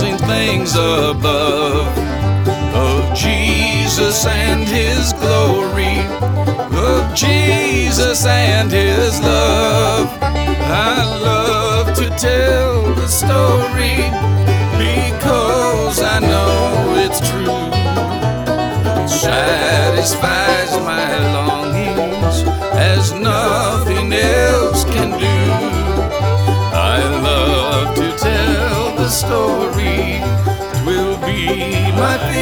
things above. Of Jesus and His glory, of Jesus and His love. I love to tell the story because I know it's true. It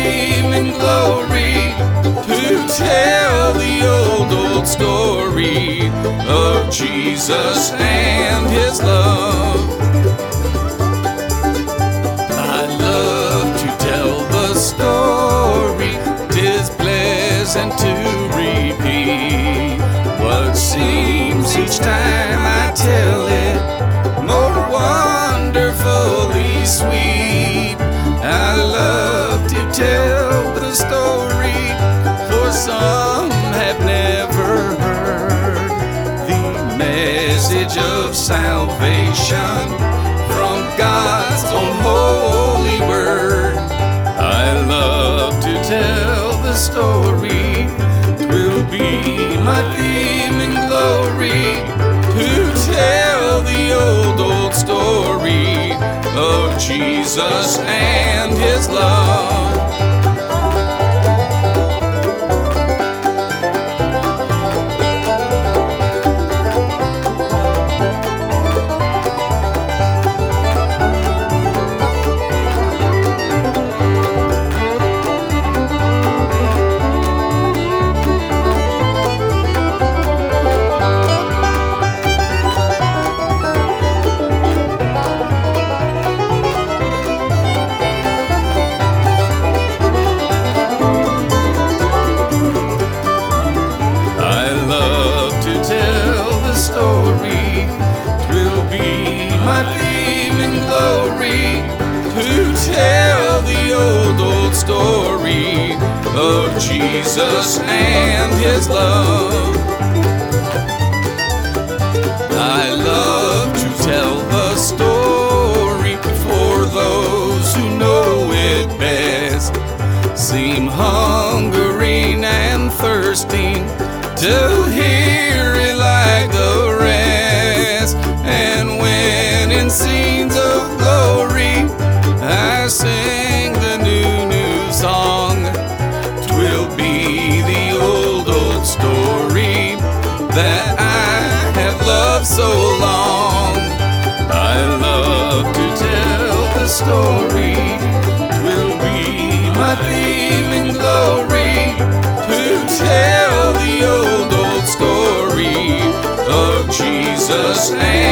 theme and glory to tell the old, old story of Jesus and his love. I love to tell the story, tis pleasant to tell the story, for some have never heard the message of salvation from God's own holy word. I love to tell the story. Twill be my theme and glory to tell the old, old story of Jesus and his love. Of Jesus and his love. I love to tell the story for those who know it best seem hungering and thirsting to hear it like the rest. And when in scenes love so long. I love to tell the story, will be my theme in glory. To tell the old, old story of Jesus' name.